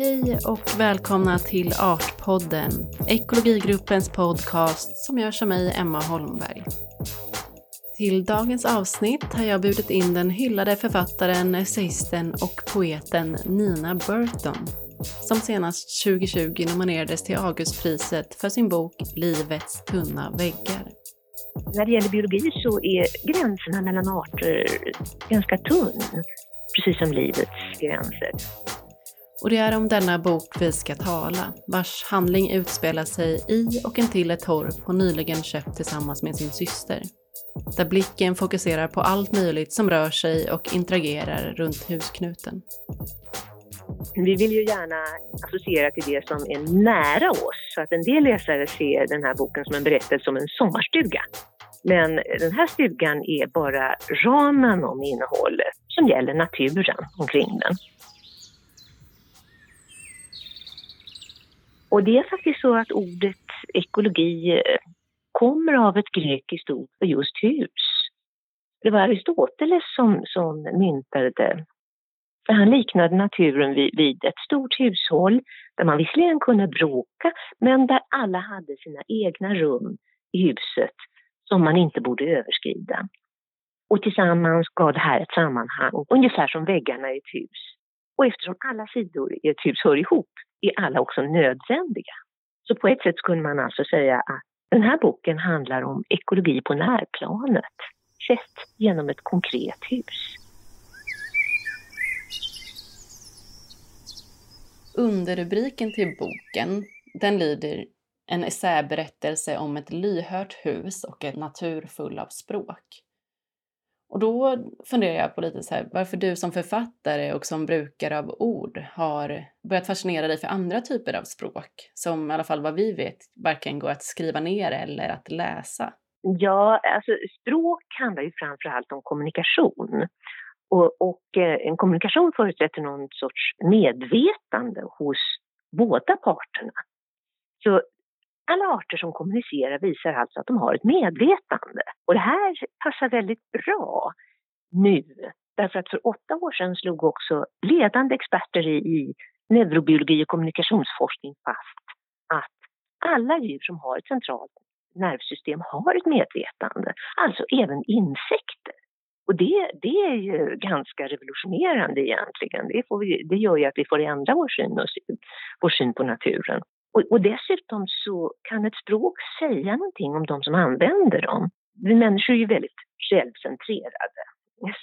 Hej och välkomna till Artpodden, ekologigruppens podcast som görs av mig, Emma Holmberg. Till dagens avsnitt har jag bjudit in den hyllade författaren, essayisten och poeten Nina Burton som senast 2020 nominerades till Augustpriset för sin bok Livets tunna väggar. När det gäller biologi så är gränserna mellan arter ganska tunn, precis som livets gränser. Och det är om denna bok vi ska tala, vars handling utspelar sig i och intill ett torp hon nyligen köpt tillsammans med sin syster. Där blicken fokuserar på allt möjligt som rör sig och interagerar runt husknuten. Vi vill ju gärna associera till det som är nära oss, så att en del läsare ser den här boken som en berättelse om en sommarstuga. Men den här stugan är bara ramen om innehållet som gäller naturen omkring den. Och det är faktiskt så att ordet ekologi eh, kommer av ett grekiskt ord för just hus. Det var Aristoteles som, som myntade det. För han liknade naturen vid, vid ett stort hushåll där man visserligen kunde bråka men där alla hade sina egna rum i huset som man inte borde överskrida. Och tillsammans gav det här ett sammanhang, ungefär som väggarna i ett hus. Och eftersom alla sidor i ett hus hör ihop är alla också nödvändiga. Så på ett sätt skulle man alltså säga att den här boken handlar om ekologi på närplanet, sett genom ett konkret hus. Underrubriken till boken, den lyder En essäberättelse om ett lyhört hus och en natur full av språk. Och då funderar jag på lite så här, varför du som författare och som brukare av ord har börjat fascinera dig för andra typer av språk, som i alla fall vad vi vet varken går att skriva ner eller att läsa. Ja, alltså språk handlar ju framför allt om kommunikation. Och, och eh, en kommunikation förutsätter någon sorts medvetande hos båda parterna. Så alla arter som kommunicerar visar alltså att de har ett medvetande. Och det här passar väldigt bra nu. Därför att för åtta år sedan slog också ledande experter i, neurobiologi och kommunikationsforskning fast att alla djur som har ett centralt nervsystem har ett medvetande, alltså även insekter. Och det, det är ju ganska revolutionerande egentligen. Det, får vi, det gör ju att vi får ändra vår syn, och, vår syn på naturen. Och, och, dessutom så kan ett språk säga någonting om de som använder dem. Vi människor är ju väldigt självcentrerade.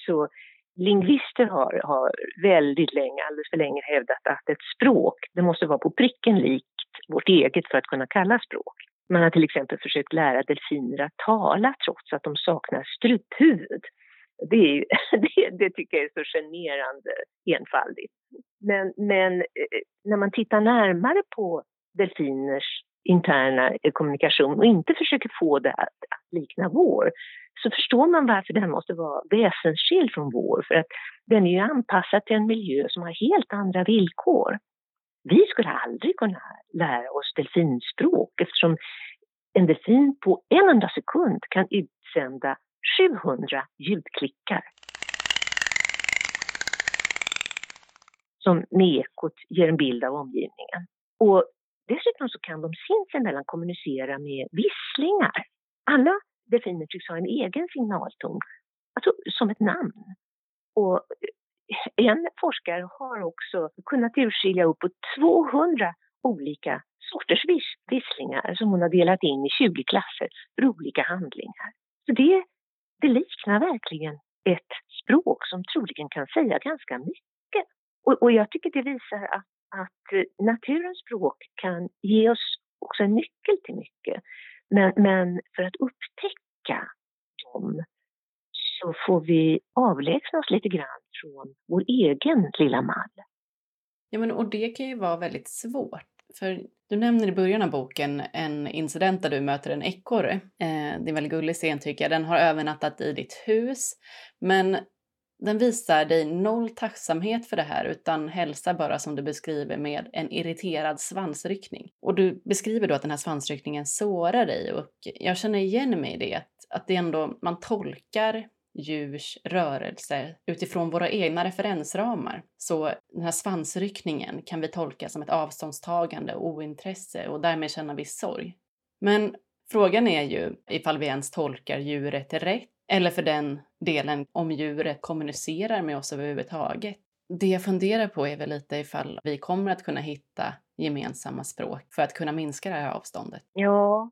Så lingvister har, har väldigt länge, alldeles för länge hävdat att ett språk, det måste vara på pricken likt vårt eget för att kunna kallas språk. Man har till exempel försökt lära delfiner att tala trots att de saknar struphuvud. Det, är, det, det, tycker jag är så generande enfaldigt. Men, men eh, när man tittar närmare på delfiners interna eh, kommunikation och inte försöker få det att, likna vår så förstår man varför den måste vara väsensskild från vår. För att den är ju anpassad till en miljö som har helt andra villkor. Vi skulle aldrig kunna lära oss delfinspråk eftersom en delfin på en enda sekund kan utsända 700 ljudklickar. Som med ekot ger en bild av omgivningen. Och Dessutom så kan de sinsemellan kommunicera med visslingar. Alla delfiner tycks ha en egen signalton, alltså som ett namn. Och eh, en forskare har också kunnat urskilja uppåt 200 olika sorters visslingar som hon har delat in i 20 klasser för olika handlingar. Så det, det liknar verkligen ett språk som troligen kan säga ganska mycket. Och, och jag tycker det visar att att eh, naturens språk kan ge oss också en nyckel till mycket. Men, men för att upptäcka dem så får vi avlägsna oss lite grann från vår egen lilla mall. Ja, men och det kan ju vara väldigt svårt. För du nämner i början av boken en incident där du möter en ekorre. Eh, det är en väldigt gullig scen tycker jag. Den har övernattat i ditt hus. Men den visar dig noll tacksamhet för det här utan hälsar bara som du beskriver med en irriterad svansryckning. Och du beskriver då att den här svansryckningen sårar dig och jag känner igen mig i det, att, att det ändå, man tolkar djurs rörelser utifrån våra egna referensramar. Så den här svansryckningen kan vi tolka som ett avståndstagande och ointresse och därmed känna viss sorg. Men frågan är ju ifall vi ens tolkar djuret rätt eller för den delen om djuret kommunicerar med oss överhuvudtaget. Det jag funderar på är väl lite ifall vi kommer att kunna hitta gemensamma språk för att kunna minska det här avståndet. Ja,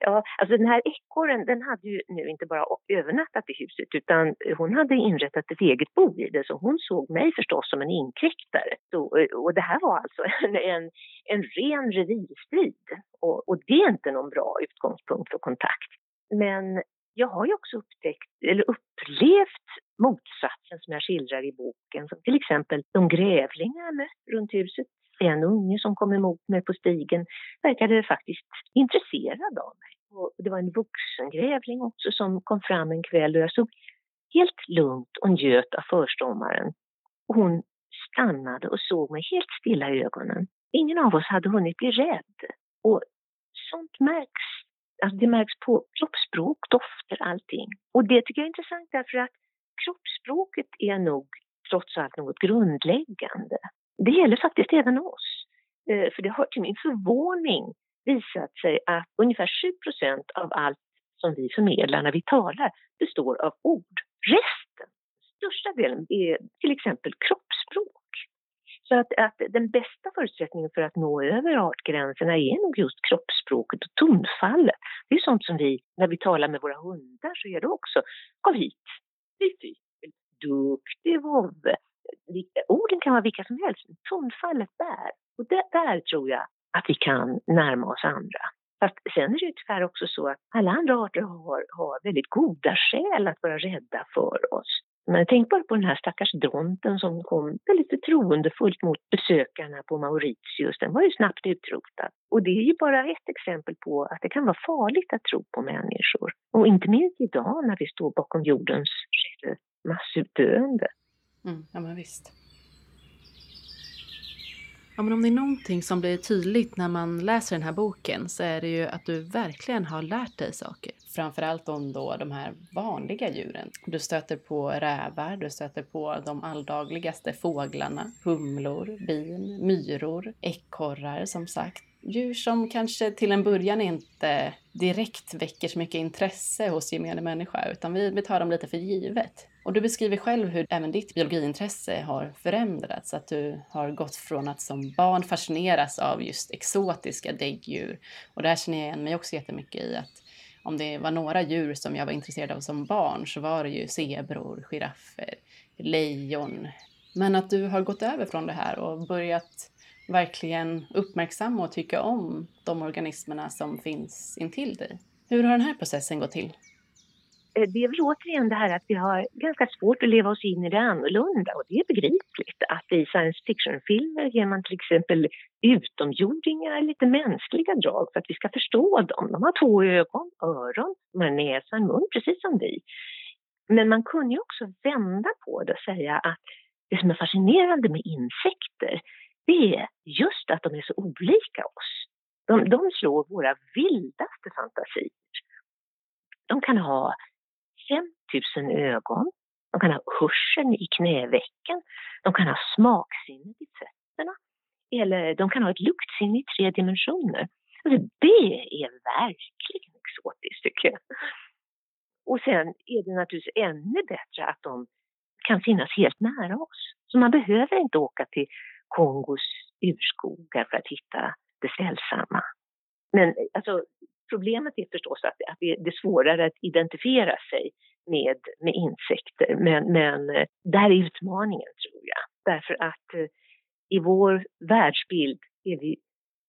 Ja, alltså den här ekorren den hade ju nu inte bara övernattat i huset utan hon hade inrättat ett eget bo i det så hon såg mig förstås som en inkräktare. Så, eh, och det här var alltså en, en, en ren revirstrid och, och det är inte någon bra utgångspunkt för kontakt. Men jag har ju också upptäckt, eller upplevt motsatsen som jag skildrar i boken. Som till exempel de grävlingar jag mött runt huset. En unge som kom emot mig på stigen verkade faktiskt intresserad av mig. Och det var en vuxen grävling också som kom fram en kväll och jag stod helt lugnt och njöt av förstommaren. Och hon stannade och såg mig helt stilla i ögonen. Ingen av oss hade hunnit bli rädd. Och sånt märks Alltså det märks på kroppsspråk, dofter, allting. Och det tycker jag är intressant därför att kroppsspråket är nog trots allt något grundläggande. Det gäller faktiskt även oss. Eh, för det har till min förvåning visat sig att ungefär 7% av allt som vi förmedlar när vi talar består av ord. Resten, största delen, är till exempel kroppsspråk. Så att, att, den bästa förutsättningen för att nå över artgränserna är nog just kroppsspråket och tonfallet. Det är sånt som vi, när vi talar med våra hundar så är det också, kom hit, fy, duktig vovve. Orden kan vara vilka som helst, men tonfallet där. Och det, där tror jag att vi kan närma oss andra. Fast sen är det ju tyvärr också så att alla andra arter har, har väldigt goda skäl att vara rädda för oss. Men tänk bara på den här stackars dronten som kom väldigt förtroendefullt mot besökarna på Mauritius. Den var ju snabbt utrotad. Och det är ju bara ett exempel på att det kan vara farligt att tro på människor. Och inte minst idag när vi står bakom jordens massutdöende. Mm, ja, men visst. Ja, men om det är någonting som blir tydligt när man läser den här boken så är det ju att du verkligen har lärt dig saker. Framförallt om då de här vanliga djuren. Du stöter på rävar, du stöter på de alldagligaste fåglarna, humlor, bin, myror, ekorrar som sagt. Djur som kanske till en början inte direkt väcker så mycket intresse hos gemene människa utan vi, vi tar dem lite för givet. Och du beskriver själv hur även ditt biologiintresse har förändrats. Att du har gått från att som barn fascineras av just exotiska däggdjur. Och där känner jag igen mig också jättemycket i att om det var några djur som jag var intresserad av som barn så var det ju zebror, giraffer, lejon. Men att du har gått över från det här och börjat verkligen uppmärksamma och tycka om de organismerna som finns intill dig. Hur har den här processen gått till? Eh, det är väl återigen det här att vi har ganska svårt att leva oss in i det annorlunda och det är begripligt att i science fiction-filmer ger man till exempel utomjordingar lite mänskliga drag för att vi ska förstå dem. De har två ögon, öron, de har näsa, och mun, precis som vi. Men man kunde ju också vända på det och säga att det som är fascinerande med insekter det är just att de är så olika oss. De, de slår våra vildaste fantasier. De kan ha 5000 ögon, de kan ha hörseln i knävecken, de kan ha smaksinnet i fötterna eller de kan ha ett luktsinne i tre dimensioner. Alltså, det är verkligen exotiskt tycker jag. Och sen är det naturligtvis ännu bättre att de kan finnas helt nära oss. Så man behöver inte åka till Kongos urskogar för att hitta det sällsamma. Men alltså, problemet är förstås att, att det, är svårare att identifiera sig med, med insekter. Men, men eh, där är utmaningen tror jag. Därför att eh, i vår världsbild är vi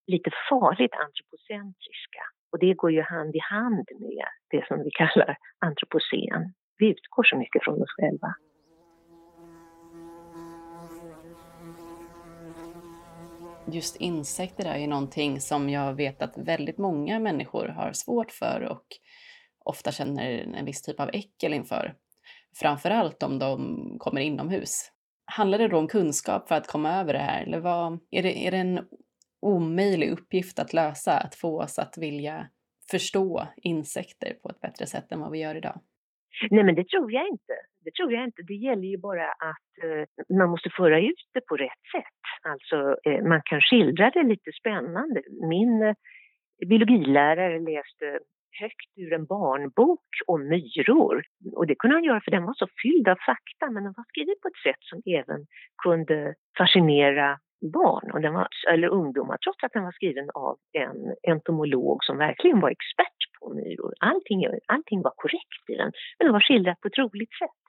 lite farligt antropocentriska. Och det går ju hand i hand med det som vi kallar antropocen. Vi utgår så mycket från oss själva. Just insekter är ju någonting som jag vet att väldigt många människor har svårt för och ofta känner en viss typ av äckel inför. Framförallt om de kommer inomhus. Handlar det då om kunskap för att komma över det här eller vad, är, det, är det en omöjlig uppgift att lösa, att få oss att vilja förstå insekter på ett bättre sätt än vad vi gör idag? Nej, men det tror jag inte. Det tror jag inte. Det gäller ju bara att eh, man måste föra ut det på rätt sätt. Alltså, eh, man kan skildra det lite spännande. Min eh, biologilärare läste högt ur en barnbok om myror. Och det kunde han göra för den var så fylld av fakta men den var skriven på ett sätt som även kunde fascinera barn och den var, eller ungdomar trots att den var skriven av en entomolog som verkligen var expert på myror. Allting, allting var korrekt i den men den var skildrat på ett roligt sätt.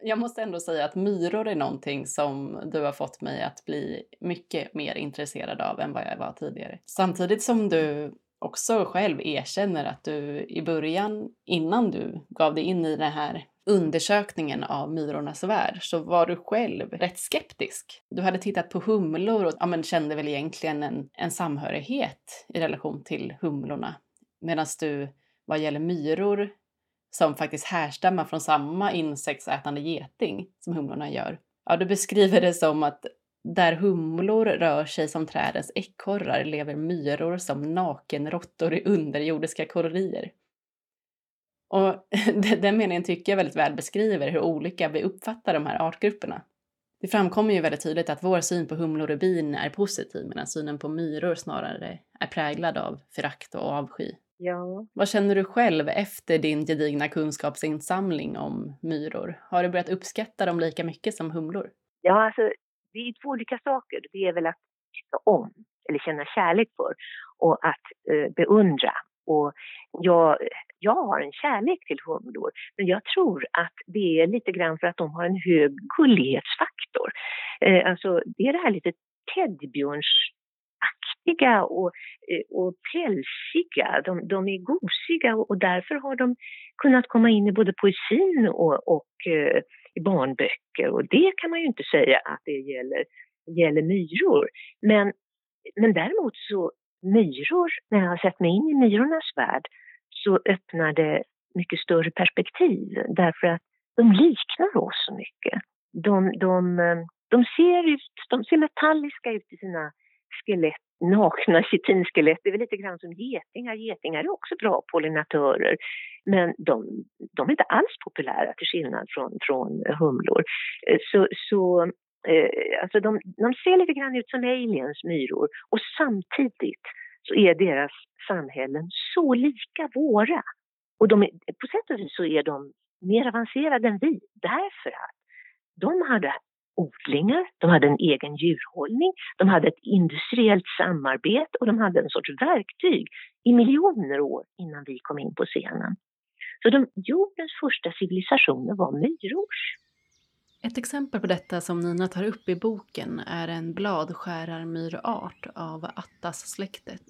Jag måste ändå säga att myror är någonting som du har fått mig att bli mycket mer intresserad av än vad jag var tidigare. Samtidigt som du också själv erkänner att du i början, innan du gav dig in i den här undersökningen av myrornas värld så var du själv rätt skeptisk. Du hade tittat på humlor och ja, men kände väl egentligen en, en samhörighet i relation till humlorna. Medan du vad gäller myror som faktiskt härstammar från samma insektsätande geting som humlorna gör. Ja, du beskriver det som att där humlor rör sig som trädens ekorrar lever myror som nakenråttor i underjordiska kolonier. Och den meningen tycker jag väldigt väl beskriver hur olika vi uppfattar de här artgrupperna. Det framkommer ju väldigt tydligt att vår syn på humlor och bin är positiv medan synen på myror snarare är präglad av förakt och avsky. Ja. Vad känner du själv efter din gedigna kunskapsinsamling om myror? Har du börjat uppskatta dem lika mycket som humlor? Ja, alltså det är två olika saker. Det är väl att tycka om eller känna kärlek för och att eh, beundra. Och jag, jag har en kärlek till humlor, men jag tror att det är lite grann för att de har en hög gullighetsfaktor. Eh, alltså det är det här lite teddybjörnsaktiga och, eh, och pälsiga. De, de är gosiga och, därför har de kunnat komma in i både poesin och, och eh, i barnböcker och det kan man ju inte säga att det gäller, gäller myror. Men, men däremot så myror, när jag har sett mig in i myrornas värld så öppnar det mycket större perspektiv därför att de liknar oss så mycket. De, de, eh, de, ser, ut, de ser metalliska ut i sina skelett, nakna kitinskelett. Det är väl lite grann som getingar. Getingar är också bra pollinatörer men de, de är inte alls populära till skillnad från, från humlor. Eh, så, så eh, alltså de, de ser lite grann ut som aliens, myror, och samtidigt så är deras samhällen så lika våra. Och de är, på sätt och vis så är de mer avancerade än vi därför att de hade odlingar, de hade en egen djurhållning, de hade ett industriellt samarbete och de hade en sorts verktyg i miljoner år innan vi kom in på scenen. Så de, jordens första civilisationer var myror. Ett exempel på detta som Nina tar upp i boken är en bladskärarmyrart av Attas-släktet.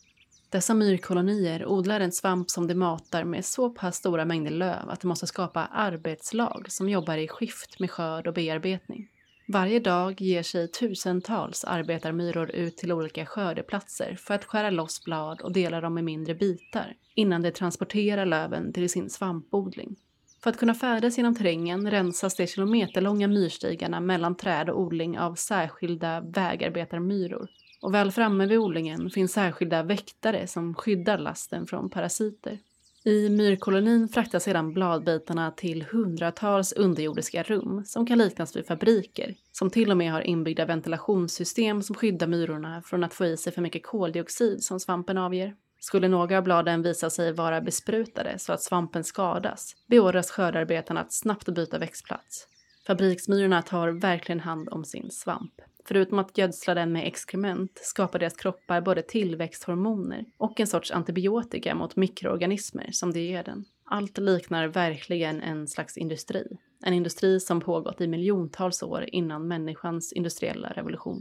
Dessa myrkolonier odlar en svamp som de matar med så pass stora mängder löv att de måste skapa arbetslag som jobbar i skift med skörd och bearbetning. Varje dag ger sig tusentals arbetarmyror ut till olika skördeplatser för att skära loss blad och dela dem i mindre bitar innan de transporterar löven till sin svampodling. För att kunna färdas genom terrängen rensas de kilometerlånga myrstigarna mellan träd och odling av särskilda vägarbetarmyror. Och väl framme vid odlingen finns särskilda väktare som skyddar lasten från parasiter. I myrkolonin fraktas sedan bladbitarna till hundratals underjordiska rum som kan liknas vid fabriker, som till och med har inbyggda ventilationssystem som skyddar myrorna från att få i sig för mycket koldioxid som svampen avger. Skulle några av bladen visa sig vara besprutade så att svampen skadas beordras skördarbetarna att snabbt byta växtplats. Fabriksmyrorna tar verkligen hand om sin svamp. Förutom att gödsla den med exkrement skapar deras kroppar både tillväxthormoner och en sorts antibiotika mot mikroorganismer som det ger den. Allt liknar verkligen en slags industri. En industri som pågått i miljontals år innan människans industriella revolution.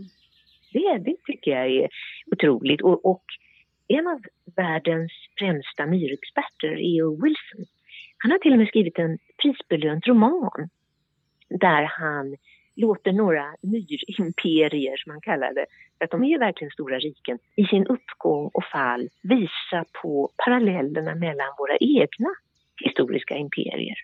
Det, det tycker jag är otroligt. Och, och en av världens främsta myrexperter, E.O. Wilson, han har till och med skrivit en prisbelönt roman där han låter några myrimperier, som han kallar det, för att de är verkligen stora riken, i sin uppgång och fall visa på parallellerna mellan våra egna historiska imperier.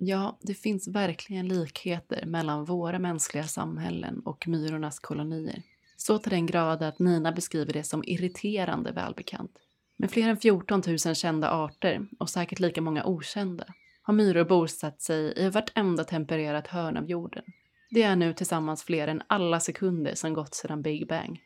Ja, det finns verkligen likheter mellan våra mänskliga samhällen och myrornas kolonier. Så till den grad att Nina beskriver det som irriterande välbekant. Med fler än 14 000 kända arter och säkert lika många okända har myror bosatt sig i vartenda tempererat hörn av jorden. Det är nu tillsammans fler än alla sekunder som gått sedan Big Bang.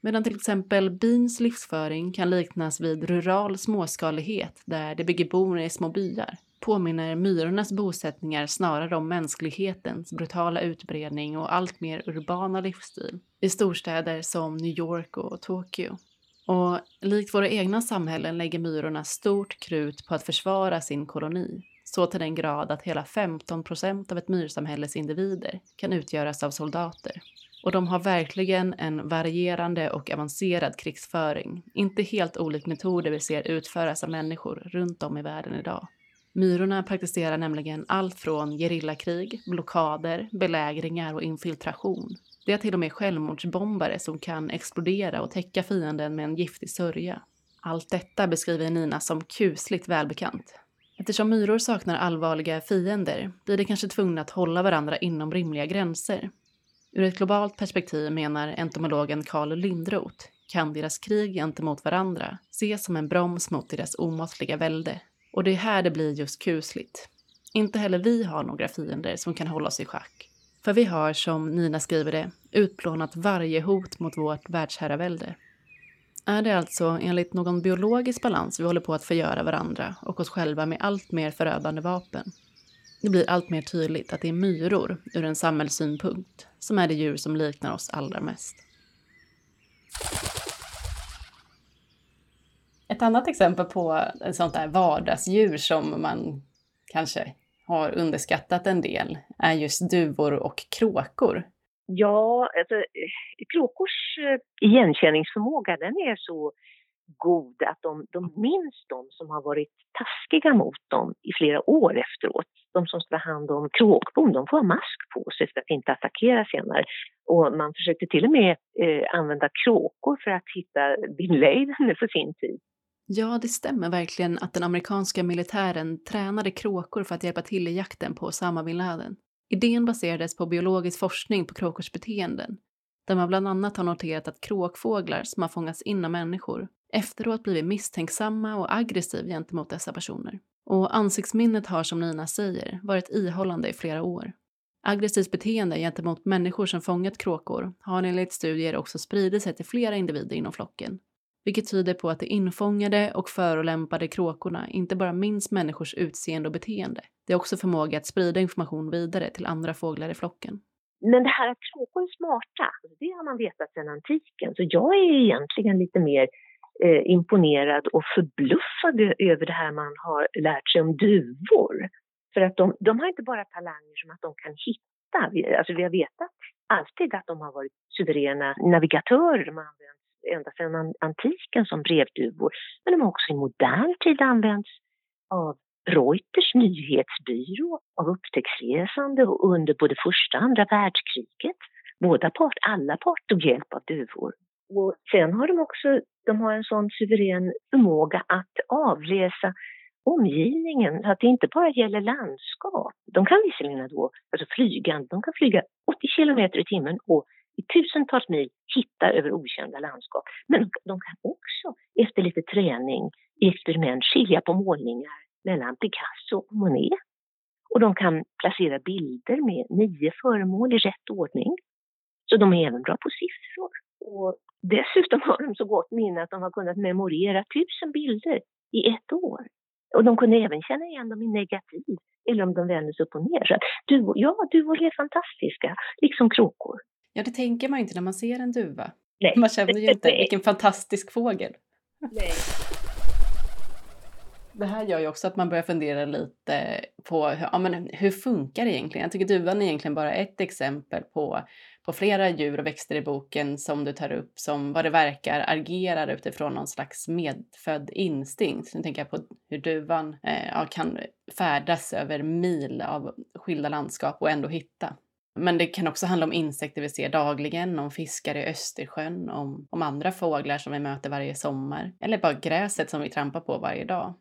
Medan till exempel bins livsföring kan liknas vid rural småskalighet där det bygger bon i små byar påminner myrornas bosättningar snarare om mänsklighetens brutala utbredning och allt mer urbana livsstil i storstäder som New York och Tokyo. Och likt våra egna samhällen lägger myrorna stort krut på att försvara sin koloni, så till den grad att hela 15 procent av ett myrsamhälles individer kan utgöras av soldater. Och de har verkligen en varierande och avancerad krigsföring, inte helt olik metoder vi ser utföras av människor runt om i världen idag. Myrorna praktiserar nämligen allt från gerillakrig, blockader, belägringar och infiltration. Det är till och med självmordsbombare som kan explodera och täcka fienden med en giftig sörja. Allt detta beskriver Nina som kusligt välbekant. Eftersom myror saknar allvarliga fiender blir de kanske tvungna att hålla varandra inom rimliga gränser. Ur ett globalt perspektiv menar entomologen Carl Lindroth kan deras krig gentemot varandra ses som en broms mot deras omåttliga välde och det är här det blir just kusligt. Inte heller vi har några fiender som kan hålla oss i schack. För vi har, som Nina skriver det, utplånat varje hot mot vårt världsherravälde. Är det alltså enligt någon biologisk balans vi håller på att förgöra varandra och oss själva med allt mer förödande vapen? Det blir allt mer tydligt att det är myror, ur en samhällssynpunkt, som är det djur som liknar oss allra mest. Ett annat exempel på ett sånt där vardagsdjur som man kanske har underskattat en del är just duvor och kråkor. Ja, alltså, kråkors eh, igenkänningsförmåga den är så god att de, de minns de som har varit taskiga mot dem i flera år efteråt. De som ska hand om kråkbon, de får ha mask på sig för att inte attackera senare. Och man försökte till och med eh, använda kråkor för att hitta bin Laden på sin tid. Ja, det stämmer verkligen att den amerikanska militären tränade kråkor för att hjälpa till i jakten på Osama bin Laden. Idén baserades på biologisk forskning på kråkors beteenden, där man bland annat har noterat att kråkfåglar som har fångats in av människor efteråt blivit misstänksamma och aggressiva gentemot dessa personer. Och ansiktsminnet har, som Nina säger, varit ihållande i flera år. Aggressivt beteende gentemot människor som fångat kråkor har enligt studier också spridit sig till flera individer inom flocken vilket tyder på att de infångade och förolämpade kråkorna inte bara minns människors utseende och beteende, det är också förmåga att sprida information vidare till andra fåglar i flocken. Men det här att kråkor är smarta, alltså det har man vetat sedan antiken. Så jag är egentligen lite mer eh, imponerad och förbluffad över det här man har lärt sig om duvor. För att de, de har inte bara talanger som att de kan hitta. Alltså vi har vetat alltid att de har varit suveräna navigatörer. De har använt ända sedan antiken som brevduvor. Men de har också i modern tid använts av Reuters nyhetsbyrå, av upptäcktsresande och under både första och andra världskriget. Båda part, alla parter tog hjälp av duvor. Och sen har de också de har en sån suverän förmåga att avläsa omgivningen, så att det inte bara gäller landskap. De kan visserligen då, alltså flyga, de kan flyga 80 kilometer i timmen och i tusentals mil hitta över okända landskap. Men de kan också efter lite träning i experiment skilja på målningar mellan Picasso och Monet. Och de kan placera bilder med nio föremål i rätt ordning. Så de är även bra på siffror. Och dessutom har de så gott minne att de har kunnat memorera tusen bilder i ett år. Och de kunde även känna igen dem i negativ eller om de vändes upp och ner. Så du, ja, duvor är fantastiska, liksom kråkor. Ja, det tänker man inte när man ser en duva. Nej. Man känner ju inte vilken fantastisk fågel. Nej. Det här gör ju också att man börjar fundera lite på hur, ja, men hur funkar det egentligen? Jag tycker duvan är egentligen bara ett exempel på, på flera djur och växter i boken som du tar upp som vad det verkar agerar utifrån någon slags medfödd instinkt. Nu tänker jag på hur duvan eh, kan färdas över mil av skilda landskap och ändå hitta. Men det kan också handla om insekter vi ser dagligen, om fiskar i Östersjön, om, om andra fåglar som vi möter varje sommar, eller bara gräset som vi trampar på varje dag.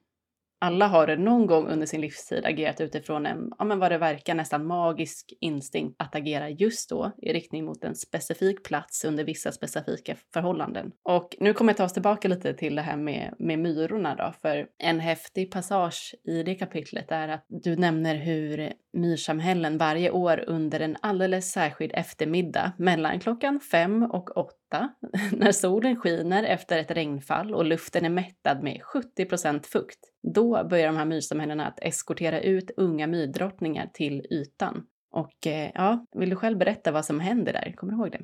alla har det någon gång under sin livstid agerat utifrån en, ja men vad det verkar, nästan magisk instinkt att agera just då i riktning mot en specifik plats under vissa specifika förhållanden. Och nu kommer jag ta oss tillbaka lite till det här med, med myrorna då, för en häftig passage i det kapitlet är att du nämner hur myrsamhällen varje år under en alldeles särskild eftermiddag mellan klockan fem och åtta när solen skiner efter ett regnfall och luften är mättad med 70 fukt, då börjar de här myrsamhällena att eskortera ut unga myrdrottningar till ytan. Och eh, ja, vill du själv berätta vad som händer där? Kommer du ihåg det?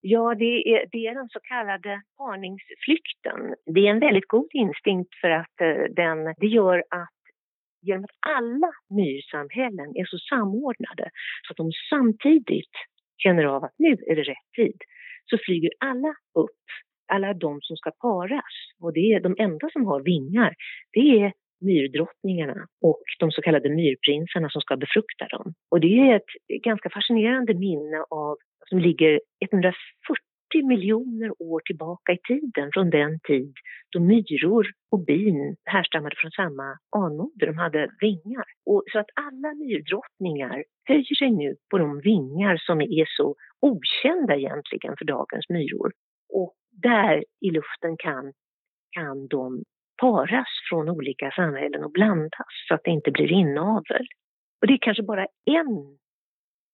Ja, det är, det är den så kallade parningsflykten. Det är en väldigt god instinkt för att eh, den, det gör att genom att alla myrsamhällen är så samordnade så att de samtidigt känner av att nu är det rätt tid, så flyger alla upp, alla de som ska paras. Och det är de enda som har vingar, det är myrdrottningarna och de så kallade myrprinsarna som ska befrukta dem. Och det är ett ganska fascinerande minne av, som ligger 140 miljoner år tillbaka i tiden, från den tid då myror och bin härstammade från samma anmoder, de hade vingar. Och så att alla myrdrottningar höjer sig nu på de vingar som är så okända egentligen för dagens myror. Och där i luften kan, kan de paras från olika samhällen och blandas så att det inte blir inavel. Och det är kanske bara en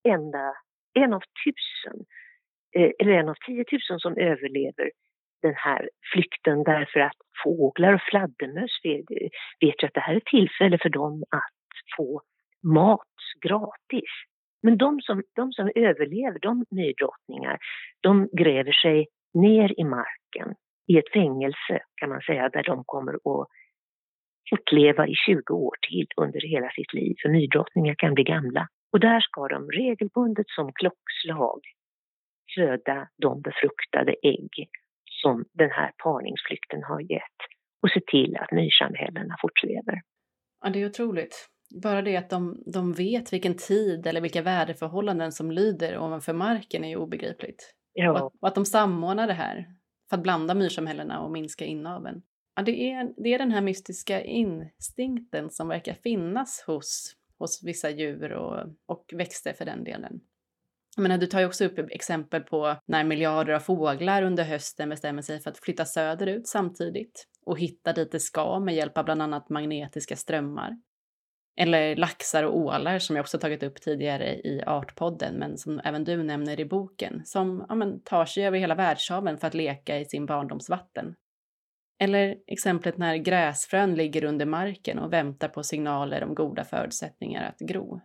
enda, en av tusen, Eh, eller en av 10 000 som överlever den här flykten därför att fåglar och fladdermöss vet ju att det här är tillfälle för dem att få mat gratis. Men de som, de som överlever, de nydrottningar, de gräver sig ner i marken i ett fängelse kan man säga där de kommer att fortleva i 20 år till under hela sitt liv. För nydrottningar kan bli gamla. Och där ska de regelbundet som klockslag föda de befruktade ägg som den här parningsflykten har gett och se till att myrsamhällena fortlever. Ja, det är otroligt. Bara det att de, de vet vilken tid eller vilka väderförhållanden som lyder ovanför marken är ju obegripligt. Ja. Och, att, och att de samordnar det här för att blanda myrsamhällena och minska inaveln. Ja, det, är, det är den här mystiska instinkten som verkar finnas hos, hos vissa djur och, och växter för den delen. Men du tar ju också upp exempel på när miljarder av fåglar under hösten bestämmer sig för att flytta söderut samtidigt och hitta dit det ska med hjälp av bland annat magnetiska strömmar. Eller laxar och ålar som jag också tagit upp tidigare i Artpodden men som även du nämner i boken som ja, men, tar sig över hela världshaven för att leka i sin barndomsvatten. Eller exemplet när gräsfrön ligger under marken och väntar på signaler om goda förutsättningar att gro.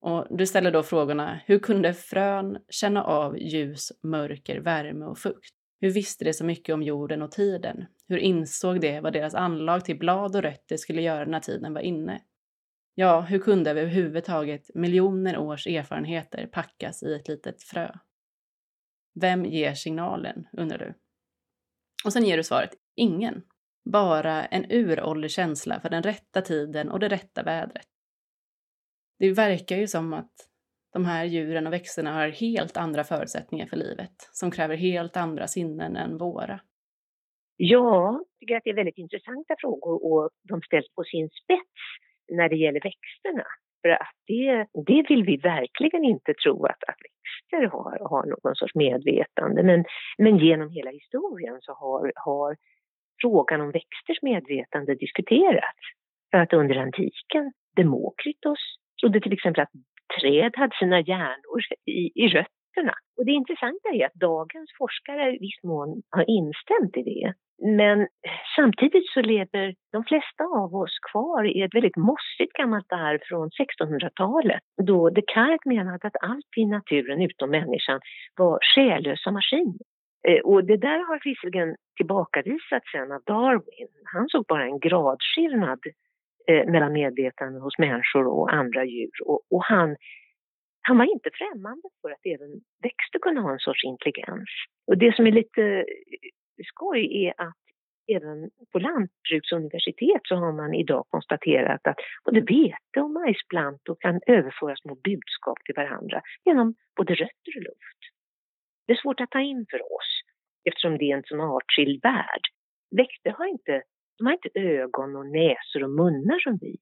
Och du ställer då frågorna, hur kunde frön känna av ljus, mörker, värme och fukt? Hur visste de så mycket om jorden och tiden? Hur insåg de vad deras anlag till blad och rötter skulle göra när tiden var inne? Ja, hur kunde överhuvudtaget miljoner års erfarenheter packas i ett litet frö? Vem ger signalen, undrar du? Och sen ger du svaret, ingen. Bara en uråldrig känsla för den rätta tiden och det rätta vädret. Det verkar ju som att de här djuren och växterna har helt andra förutsättningar för livet, som kräver helt andra sinnen än våra. Ja, jag tycker att det är väldigt intressanta frågor och de ställs på sin spets när det gäller växterna. För att det, det vill vi verkligen inte tro att, att växter har, har någon sorts medvetande. Men, men genom hela historien så har, har frågan om växters medvetande diskuterats. För att under antiken, Demokritos trodde till exempel att träd hade sina hjärnor i, i rötterna. Och det intressanta är att dagens forskare i viss mån har instämt i det. Men samtidigt så lever de flesta av oss kvar i ett väldigt mossigt gammalt arv från 1600-talet då Descartes menade att allt i naturen utom människan var själlösa maskiner. Eh, och det där har visserligen tillbakavisats sen av Darwin. Han såg bara en gradskillnad eh, mellan medvetande hos människor och andra djur. Och, och, han, han var inte främmande för att även växter kunde ha en sorts intelligens. Och det som är lite eh, skoj är att även på lantbruksuniversitet så har man idag konstaterat att både vete och majsplantor kan överföra små budskap till varandra genom både rötter och luft. Det är svårt att ta in för oss eftersom det är en sån artskild värld. Växter har inte de har inte ögon och näsor och munnar som vi.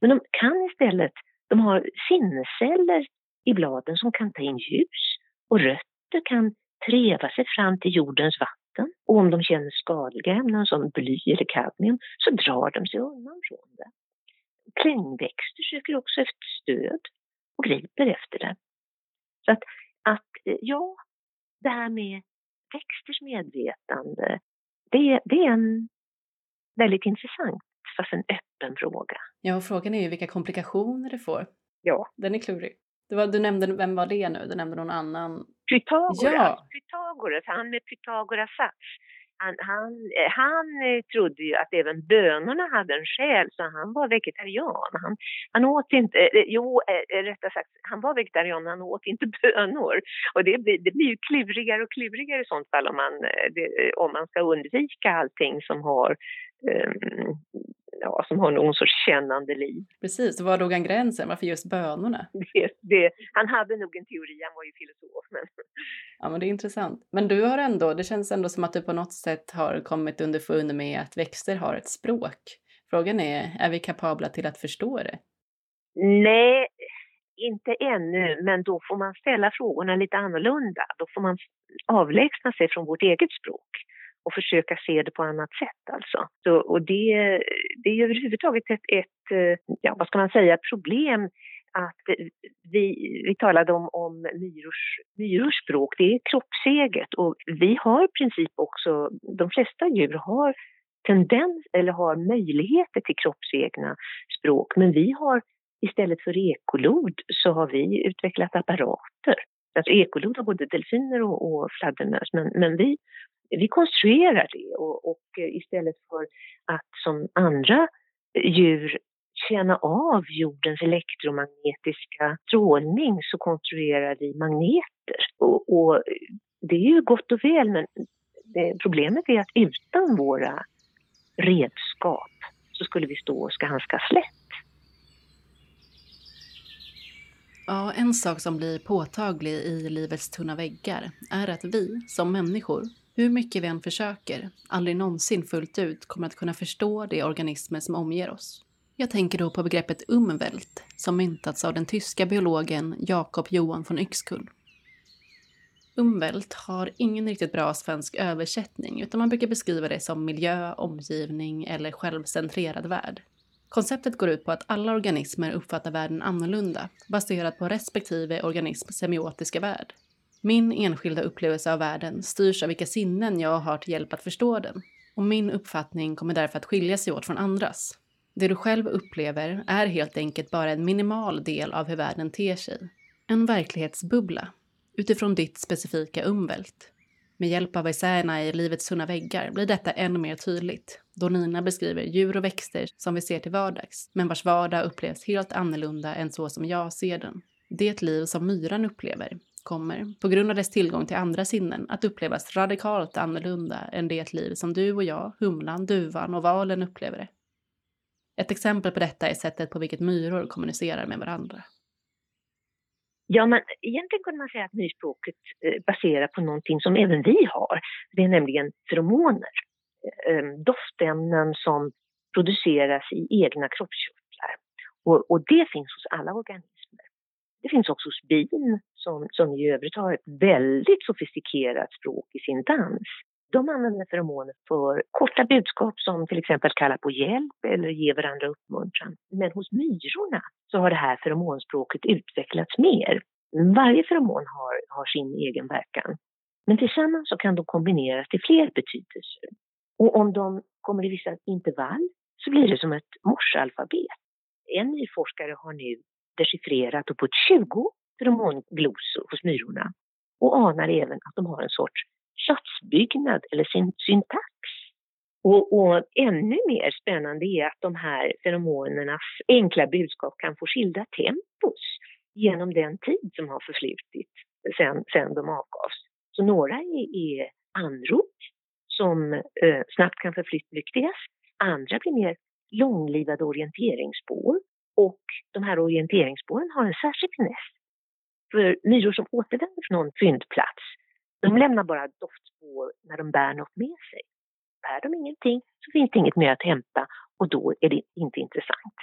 Men de kan istället, de har sinnesceller i bladen som kan ta in ljus och rötter kan treva sig fram till jordens vatten. Och om de känner skadliga ämnen som bly eller kadmium så drar de sig undan från det. Klängväxter söker också efter stöd och griper efter det. Så att, att ja, det här med växters medvetande, det, det är en väldigt intressant, fast en öppen fråga. Ja, och frågan är ju vilka komplikationer det får. Ja. Den är klurig. Det var, du nämnde, vem var det nu? Du nämnde någon annan? Pythagoras, Ja. Pythagoras han med Pythagoras sats. Han, han, eh, han eh, trodde ju att även bönorna hade en själ, så han var vegetarian. Han, han åt inte, eh, jo, rättare sagt, han var vegetarian, men han åt inte bönor. Och det blir, det blir ju klurigare och klurigare i sånt fall om man, det, om man ska undvika allting som har, um, ja, som har någon sorts kännande liv. Precis, var drog han gränsen? Varför just bönorna? Det, det, han hade nog en teori, han var ju filosof. Men... Ja, men det är intressant. Men du har ändå, det känns ändå som att du på något sätt har kommit underfund med att växter har ett språk. Frågan är, är vi kapabla till att förstå det? Nej, inte ännu, men då får man ställa frågorna lite annorlunda. Då får man avlägsna sig från vårt eget språk och försöka se det på annat sätt alltså. Så, och det, det är överhuvudtaget ett, ett, eh, ja vad ska man säga, problem att vi, vi talade om, om myrors, myrors språk, det är kroppseget och vi har i princip också, de flesta djur har tendens eller har möjligheter till kroppsegna språk men vi har istället för ekolod så har vi utvecklat apparater. Alltså ekolod har både delfiner och, och fladdermöss men, men vi, vi konstruerar det och, och eh, istället för att som andra djur känna av jordens elektromagnetiska strålning så konstruerar vi magneter. Och, och det är ju gott och väl men det, problemet är att utan våra redskap så skulle vi stå oss ganska slätt. Ja, en sak som blir påtaglig i livets tunna väggar är att vi, som människor, hur mycket vi än försöker, aldrig någonsin fullt ut kommer att kunna förstå de organismer som omger oss. Jag tänker då på begreppet Umwelt som myntats av den tyska biologen Jakob Johan von Yxkull. Umwelt har ingen riktigt bra svensk översättning utan man brukar beskriva det som miljö, omgivning eller självcentrerad värld. Konceptet går ut på att alla organismer uppfattar världen annorlunda baserat på respektive organisms semiotiska värld. Min enskilda upplevelse av världen styrs av vilka sinnen jag har till hjälp att förstå den och min uppfattning kommer därför att skilja sig åt från andras. Det du själv upplever är helt enkelt bara en minimal del av hur världen ter sig. En verklighetsbubbla utifrån ditt specifika umvält. Med hjälp av essäerna i Livets tunna väggar blir detta än mer tydligt då Nina beskriver djur och växter som vi ser till vardags men vars vardag upplevs helt annorlunda än så som jag ser den. Det liv som myran upplever kommer, på grund av dess tillgång till andra sinnen, att upplevas radikalt annorlunda än det liv som du och jag, humlan, duvan och valen upplever det. Ett exempel på detta är sättet på vilket myror kommunicerar med varandra. Ja, men egentligen kunde man säga att myrspråket eh, baserar på någonting som även vi har. Det är nämligen feromoner. Eh, eh, doftämnen som produceras i egna kroppskörtlar. Och, och det finns hos alla organismer. Det finns också hos bin som, som i övrigt har ett väldigt sofistikerat språk i sin dans. De använder feromoner för korta budskap som till exempel kalla på hjälp eller ge varandra uppmuntran. Men hos myrorna så har det här feromonspråket utvecklats mer. Varje feromon har, har sin egen verkan. Men tillsammans så kan de kombineras till fler betydelser. Och om de kommer i vissa intervall så blir det som ett morsealfabet. En myrforskare har nu dechiffrerat uppåt 20 feromonglosor hos myrorna och anar även att de har en sorts satsbyggnad eller sin syntax. Och, och, ännu mer spännande är att de här feromonernas enkla budskap kan få skilda tempos genom den tid som har förflutit sen, sen de avgavs. Så några är, är anrop som eh, snabbt kan förflyktigas. Andra blir mer långlivade orienteringsspår och de här orienteringsspåren har en särskild finess. För myror som återvänder från någon fyndplats, de lämnar bara doftspår när de bär något med sig. bär de ingenting så finns det inget mer att hämta och då är det inte intressant.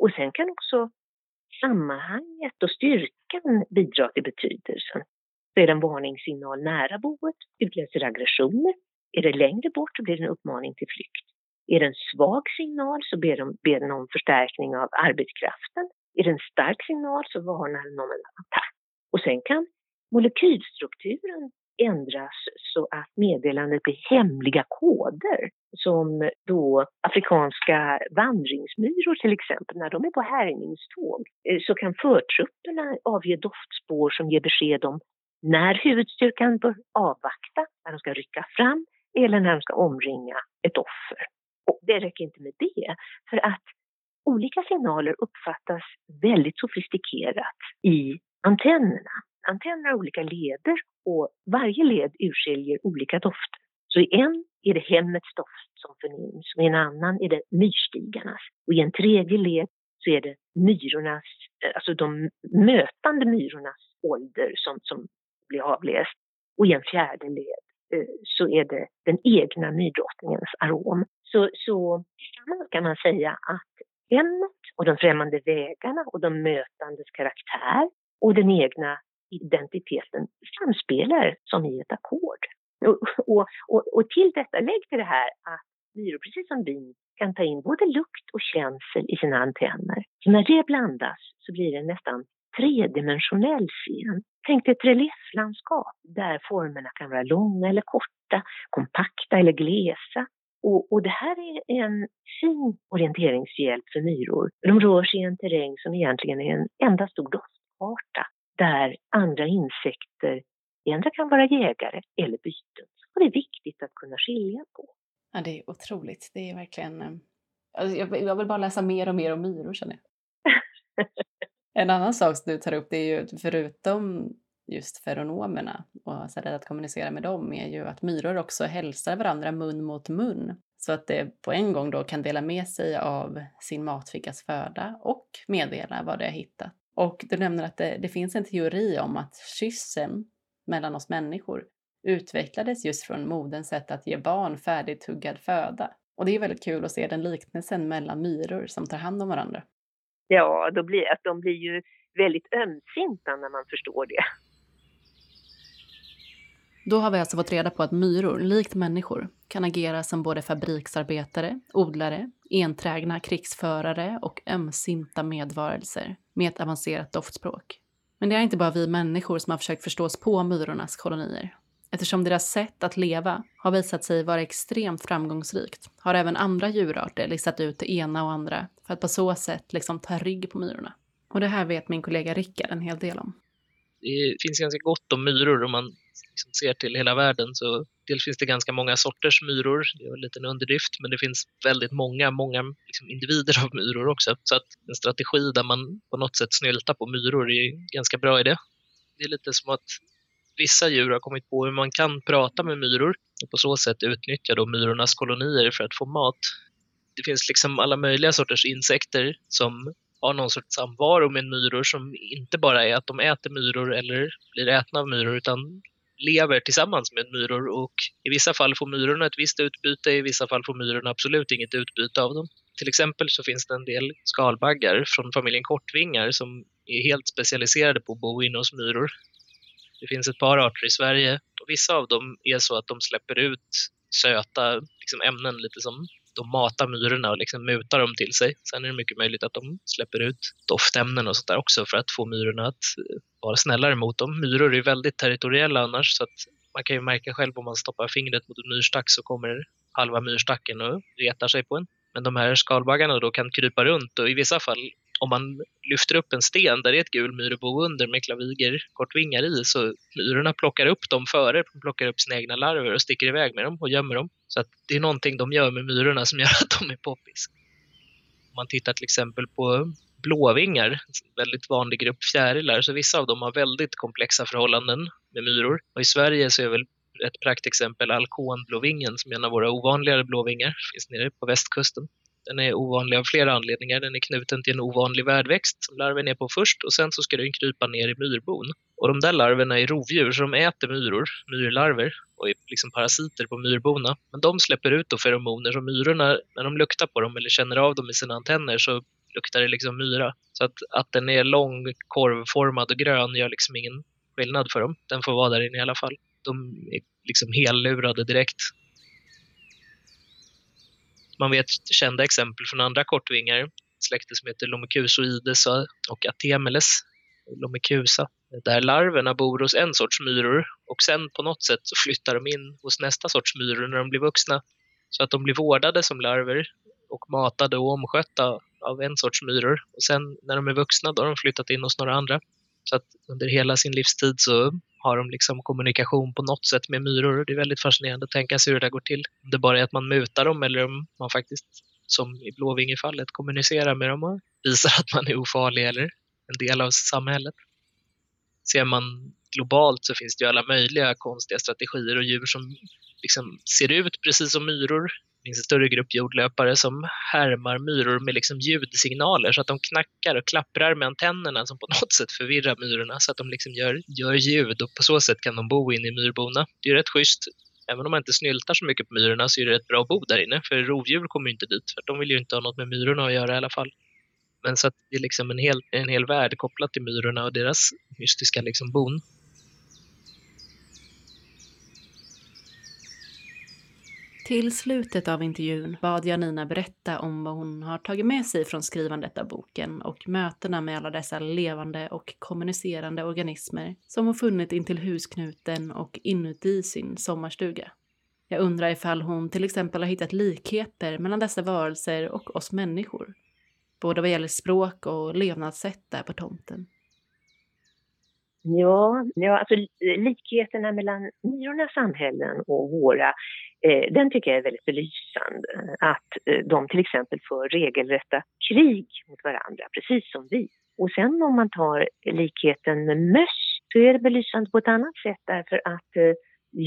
Och sen kan också sammanhanget och styrkan bidra till betydelsen. Så är det en varningssignal nära boet utlöser aggressioner. Är det längre bort så blir det en uppmaning till flykt. Är det en svag signal så ber, de, ber den om förstärkning av arbetskraften. Är det en stark signal så varnar den om en attack. Och sen kan molekylstrukturen ändras så att meddelandet blir hemliga koder som då afrikanska vandringsmyror till exempel, när de är på härjningståg eh, så kan förtrupperna avge doftspår som ger besked om när huvudstyrkan bör avvakta, när de ska rycka fram eller när de ska omringa ett offer. Och det räcker inte med det, för att olika signaler uppfattas väldigt sofistikerat i antennerna. Antenner har olika leder och varje led urskiljer olika dofter. Så i en är det hemmets doft som förnims och i en annan är det myrstigarnas. Och i en tredje led så är det myrornas, eh, alltså de mötande myrornas ålder som, som blir avläst. Och i en fjärde led eh, så är det den egna myrdrottningens arom. Så, så tillsammans kan man säga att hemmet och de främmande vägarna och de mötandes karaktär och den egna identiteten samspelar som i ett ackord. Och, och, och, och, till detta, lägg till det här att myror, precis som bin, kan ta in både lukt och känsel i sina antenner. Så när det blandas så blir det nästan tredimensionell scen. Tänk dig ett relieflandskap där formerna kan vara långa eller korta, kompakta eller glesa. Och, och, det här är en fin orienteringshjälp för myror. De rör sig i en terräng som egentligen är en enda stor doft doftkarta där andra insekter Endera kan vara jägare eller byten. Och det är viktigt att kunna skilja på. Ja, det är otroligt. Det är verkligen... Eh, alltså, jag vill bara läsa mer och mer om myror känner jag. en annan sak som du tar upp, det är ju förutom just feronomerna och sättet att kommunicera med dem är ju att myror också hälsar varandra mun mot mun. Så att det på en gång då kan dela med sig av sin matfickas föda och meddela vad det har hittat. Och du nämner att det, det finns en teori om att kyssen mellan oss människor utvecklades just från moderns sätt att ge barn färdigtuggad föda. Och det är väldigt kul att se den liknelsen mellan myror som tar hand om varandra. Ja, då blir, att de blir ju väldigt ömsinta när man förstår det. Då har vi alltså fått reda på att myror, likt människor, kan agera som både fabriksarbetare, odlare, enträgna krigsförare och ömsinta medvarelser med ett avancerat doftspråk. Men det är inte bara vi människor som har försökt förstå oss på myrornas kolonier. Eftersom deras sätt att leva har visat sig vara extremt framgångsrikt har även andra djurarter listat ut det ena och andra för att på så sätt liksom ta rygg på myrorna. Och det här vet min kollega Rickard en hel del om. Det finns ganska gott om myror om man liksom ser till hela världen så dels finns det ganska många sorters myror, det är en liten underdrift, men det finns väldigt många, många liksom individer av myror också. Så att en strategi där man på något sätt snyltar på myror är en ganska bra idé. Det är lite som att vissa djur har kommit på hur man kan prata med myror och på så sätt utnyttja då myrornas kolonier för att få mat. Det finns liksom alla möjliga sorters insekter som har någon sorts samvaro med myror som inte bara är att de äter myror eller blir ätna av myror utan lever tillsammans med myror och i vissa fall får myrorna ett visst utbyte, i vissa fall får myrorna absolut inget utbyte av dem. Till exempel så finns det en del skalbaggar från familjen kortvingar som är helt specialiserade på att bo inne hos myror. Det finns ett par arter i Sverige och vissa av dem är så att de släpper ut söta liksom, ämnen lite som de matar myrorna och liksom mutar dem till sig. Sen är det mycket möjligt att de släpper ut doftämnen och sånt där också för att få myrorna att eh, vara snällare mot dem. Myror är väldigt territoriella annars så att man kan ju märka själv om man stoppar fingret mot en myrstack så kommer halva myrstacken och retar sig på en. Men de här skalbaggarna då kan krypa runt och i vissa fall om man lyfter upp en sten där det är ett gulmyrebo under med klaviger, kortvingar i, så myrorna plockar upp dem före, de plockar upp sina egna larver och sticker iväg med dem och gömmer dem. Så att det är någonting de gör med myrorna som gör att de är poppis. Om man tittar till exempel på blåvingar, en väldigt vanlig grupp fjärilar, så vissa av dem har väldigt komplexa förhållanden med myror. Och i Sverige så är väl ett praktexempel alkonblåvingen som är en av våra ovanligare blåvingar, finns nere på västkusten. Den är ovanlig av flera anledningar. Den är knuten till en ovanlig värdväxt som larven är på först och sen så ska den krypa ner i myrbon. Och de där larverna är rovdjur, så de äter myror, myrlarver och är liksom parasiter på myrborna. Men de släpper ut då feromoner, så myrorna, när de luktar på dem eller känner av dem i sina antenner så luktar det liksom myra. Så att, att den är lång, korvformad och grön gör liksom ingen skillnad för dem. Den får vara där inne i alla fall. De är liksom hellurade direkt. Man vet kända exempel från andra kortvingar, släkte som heter Lomecusoides och Atemeles, Lomecusa, där larverna bor hos en sorts myror och sen på något sätt så flyttar de in hos nästa sorts myror när de blir vuxna. Så att de blir vårdade som larver och matade och omskötta av en sorts myror. Och sen när de är vuxna då har de flyttat in hos några andra. Så att under hela sin livstid så har de liksom kommunikation på något sätt med myror. Det är väldigt fascinerande att tänka sig hur det där går till. Om det bara är att man mutar dem eller om man faktiskt, som i blåvingefallet, kommunicerar med dem och visar att man är ofarlig eller en del av samhället. Ser man globalt så finns det ju alla möjliga konstiga strategier och djur som liksom ser ut precis som myror finns en större grupp jordlöpare som härmar myror med liksom ljudsignaler så att de knackar och klapprar med antennerna som på något sätt förvirrar myrorna så att de liksom gör, gör ljud och på så sätt kan de bo inne i myrbona. Det är rätt schysst. Även om man inte snyltar så mycket på myrorna så är det rätt bra att bo där inne för rovdjur kommer inte dit för de vill ju inte ha något med myrorna att göra i alla fall. Men så att det är liksom en hel, en hel värld kopplat till myrorna och deras mystiska liksom bon. Till slutet av intervjun bad jag Nina berätta om vad hon har tagit med sig från skrivandet av boken och mötena med alla dessa levande och kommunicerande organismer som hon funnit intill husknuten och inuti sin sommarstuga. Jag undrar ifall hon till exempel har hittat likheter mellan dessa varelser och oss människor. Både vad gäller språk och levnadssätt där på tomten. Ja, ja alltså likheterna mellan myrornas samhällen och våra, Eh, den tycker jag är väldigt belysande. Eh, att eh, de till exempel för regelrätta krig mot varandra, precis som vi. Och sen om man tar likheten med möss, så är det belysande på ett annat sätt därför att eh,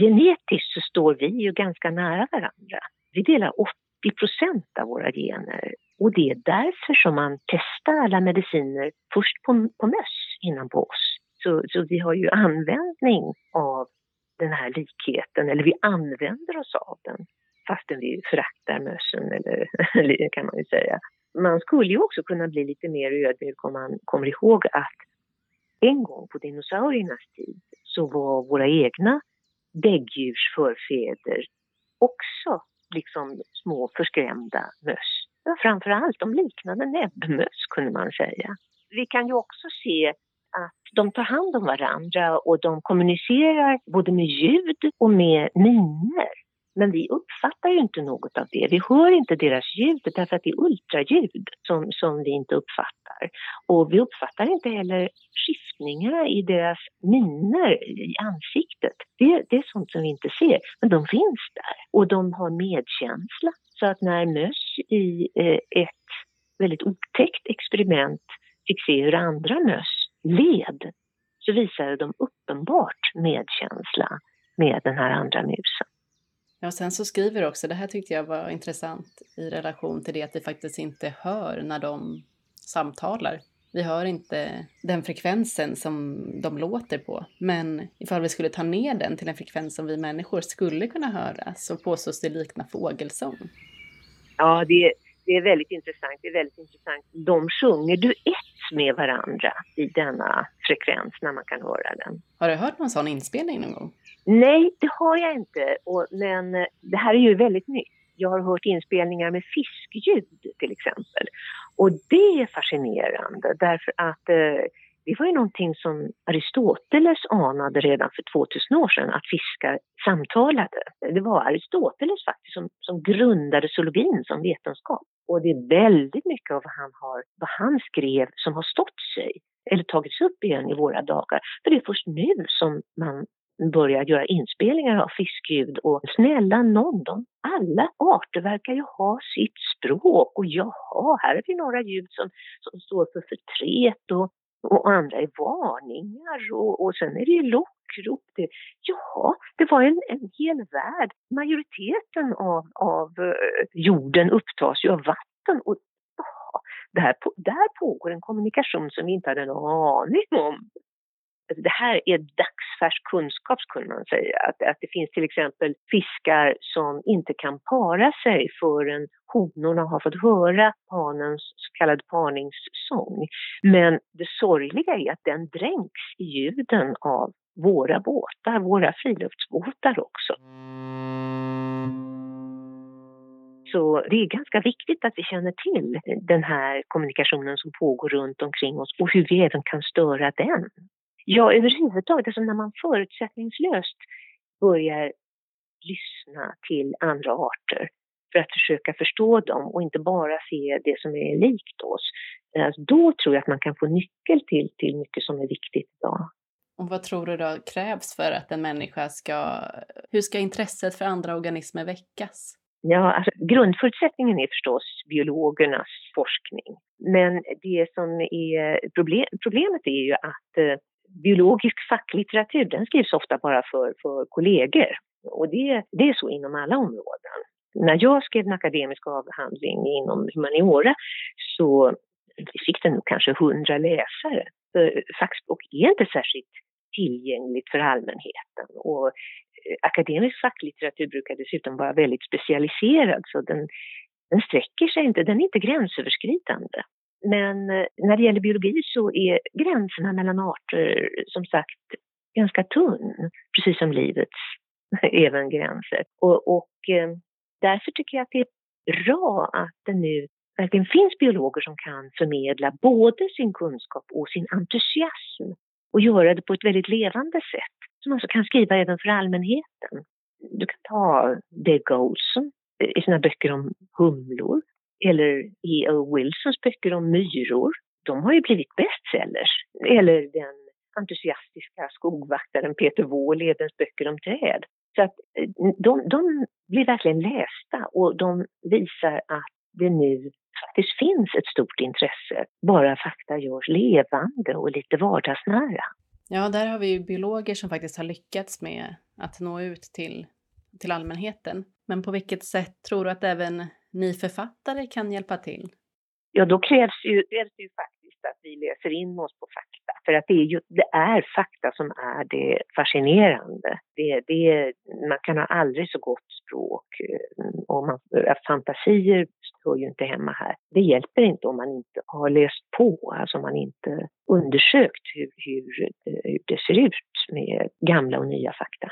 genetiskt så står vi ju ganska nära varandra. Vi delar 80 procent av våra gener och det är därför som man testar alla mediciner först på, på möss innan på oss. Så, så vi har ju användning av den här likheten, eller vi använder oss av den fastän vi föraktar mössen, eller kan man ju säga. Man skulle ju också kunna bli lite mer ödmjuk om man kommer ihåg att en gång på dinosauriernas tid så var våra egna däggdjurs förfäder också liksom små förskrämda möss. Ja, framförallt de liknade näbbmöss kunde man säga. Vi kan ju också se att de tar hand om varandra och de kommunicerar både med ljud och med miner. Men vi uppfattar ju inte något av det. Vi hör inte deras ljud därför att det är ultraljud som, som vi inte uppfattar. Och vi uppfattar inte heller skiftningarna i deras miner i ansiktet. Det, det är sånt som vi inte ser, men de finns där. Och de har medkänsla. Så att när möss i eh, ett väldigt otäckt experiment fick se hur andra möss led så visade de uppenbart medkänsla med den här andra musen. Ja, sen så skriver du också, det här tyckte jag var intressant i relation till det att vi faktiskt inte hör när de samtalar. Vi hör inte den frekvensen som de låter på, men ifall vi skulle ta ner den till en frekvens som vi människor skulle kunna höra så påstås det likna fågelsång. Ja, det, det är väldigt intressant. Det är väldigt intressant. De sjunger duett med varandra i denna frekvens när man kan höra den. Har du hört någon sån inspelning någon gång? Nej, det har jag inte. Och, men eh, det här är ju väldigt nytt. Jag har hört inspelningar med fiskljud till exempel. Och det är fascinerande därför att eh, det var ju någonting som Aristoteles anade redan för 2000 år sedan, att fiskar samtalade. Det var Aristoteles faktiskt som, som grundade zoologin som vetenskap. Och det är väldigt mycket av vad han, har, vad han skrev som har stått sig, eller tagits upp igen i våra dagar. För det är först nu som man börjar göra inspelningar av fiskljud och snälla någon, de, alla arter verkar ju ha sitt språk och jaha, här är det några ljud som, som står för förtret och och andra är varningar och, och sen är det ju lockrop. Det, ja, det var en, en hel värld. Majoriteten av, av eh, jorden upptas ju av vatten och ja, där, där pågår en kommunikation som vi inte hade en aning om. Alltså det här är dagsfärsk kunskap skulle man säga. Att, att det finns till exempel fiskar som inte kan para sig förrän honorna har fått höra hanens så kallad parningssång. Men det sorgliga är att den dränks i ljuden av våra båtar, våra friluftsbåtar också. Så det är ganska viktigt att vi känner till den här kommunikationen som pågår runt omkring oss och hur vi även kan störa den. Ja, överhuvudtaget, alltså när man förutsättningslöst börjar lyssna till andra arter för att försöka förstå dem och inte bara se det som är likt oss. Alltså då tror jag att man kan få nyckel till, till mycket som är viktigt idag. Och vad tror du då krävs för att en människa ska... Hur ska intresset för andra organismer väckas? Ja, alltså, grundförutsättningen är förstås biologernas forskning. Men det som är problem, problemet är ju att eh, biologisk facklitteratur den skrivs ofta bara för, för kollegor. Och det, det är så inom alla områden. När jag skrev en akademisk avhandling inom humaniora så fick den kanske hundra läsare. Fackspråk är inte särskilt tillgängligt för allmänheten. Och eh, akademisk facklitteratur brukar dessutom vara väldigt specialiserad så den, den sträcker sig inte, den är inte gränsöverskridande. Men eh, när det gäller biologi så är gränserna mellan arter eh, som sagt ganska tunn, precis som livets även gränser. Och, och eh, därför tycker jag att det är bra att det nu verkligen finns biologer som kan förmedla både sin kunskap och sin entusiasm och göra det på ett väldigt levande sätt som alltså kan skriva även för allmänheten. Du kan ta Dave Olson i sina böcker om humlor eller E.O. Wilsons böcker om myror. De har ju blivit bestsellers. Eller den entusiastiska skogvaktaren Peter Wåhledens böcker om träd. Så att eh, de, de blir verkligen lästa och de visar att det nu faktiskt finns ett stort intresse, bara fakta görs levande och lite vardagsnära. Ja, där har vi ju biologer som faktiskt har lyckats med att nå ut till, till allmänheten. Men på vilket sätt tror du att även ni författare kan hjälpa till? Ja, då krävs ju, krävs ju faktiskt att vi läser in oss på fakta. För att det är, ju, det är fakta som är det fascinerande. Det, det, man kan ha aldrig så gott språk eh, och man, fantasier hör ju inte hemma här. Det hjälper inte om man inte har läst på, alltså om man inte undersökt hur, hur, hur det ser ut med gamla och nya fakta.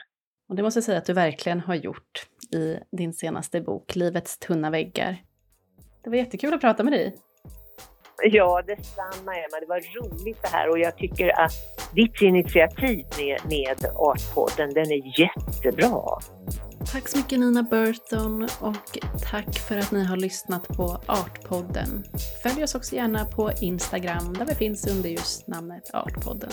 Och det måste jag säga att du verkligen har gjort i din senaste bok, Livets tunna väggar. Det var jättekul att prata med dig. Ja, detsamma Emma. Det var roligt det här och jag tycker att ditt initiativ med, med Artpodden, den är jättebra. Tack så mycket Nina Burton och tack för att ni har lyssnat på Artpodden. Följ oss också gärna på Instagram där vi finns under just namnet Artpodden.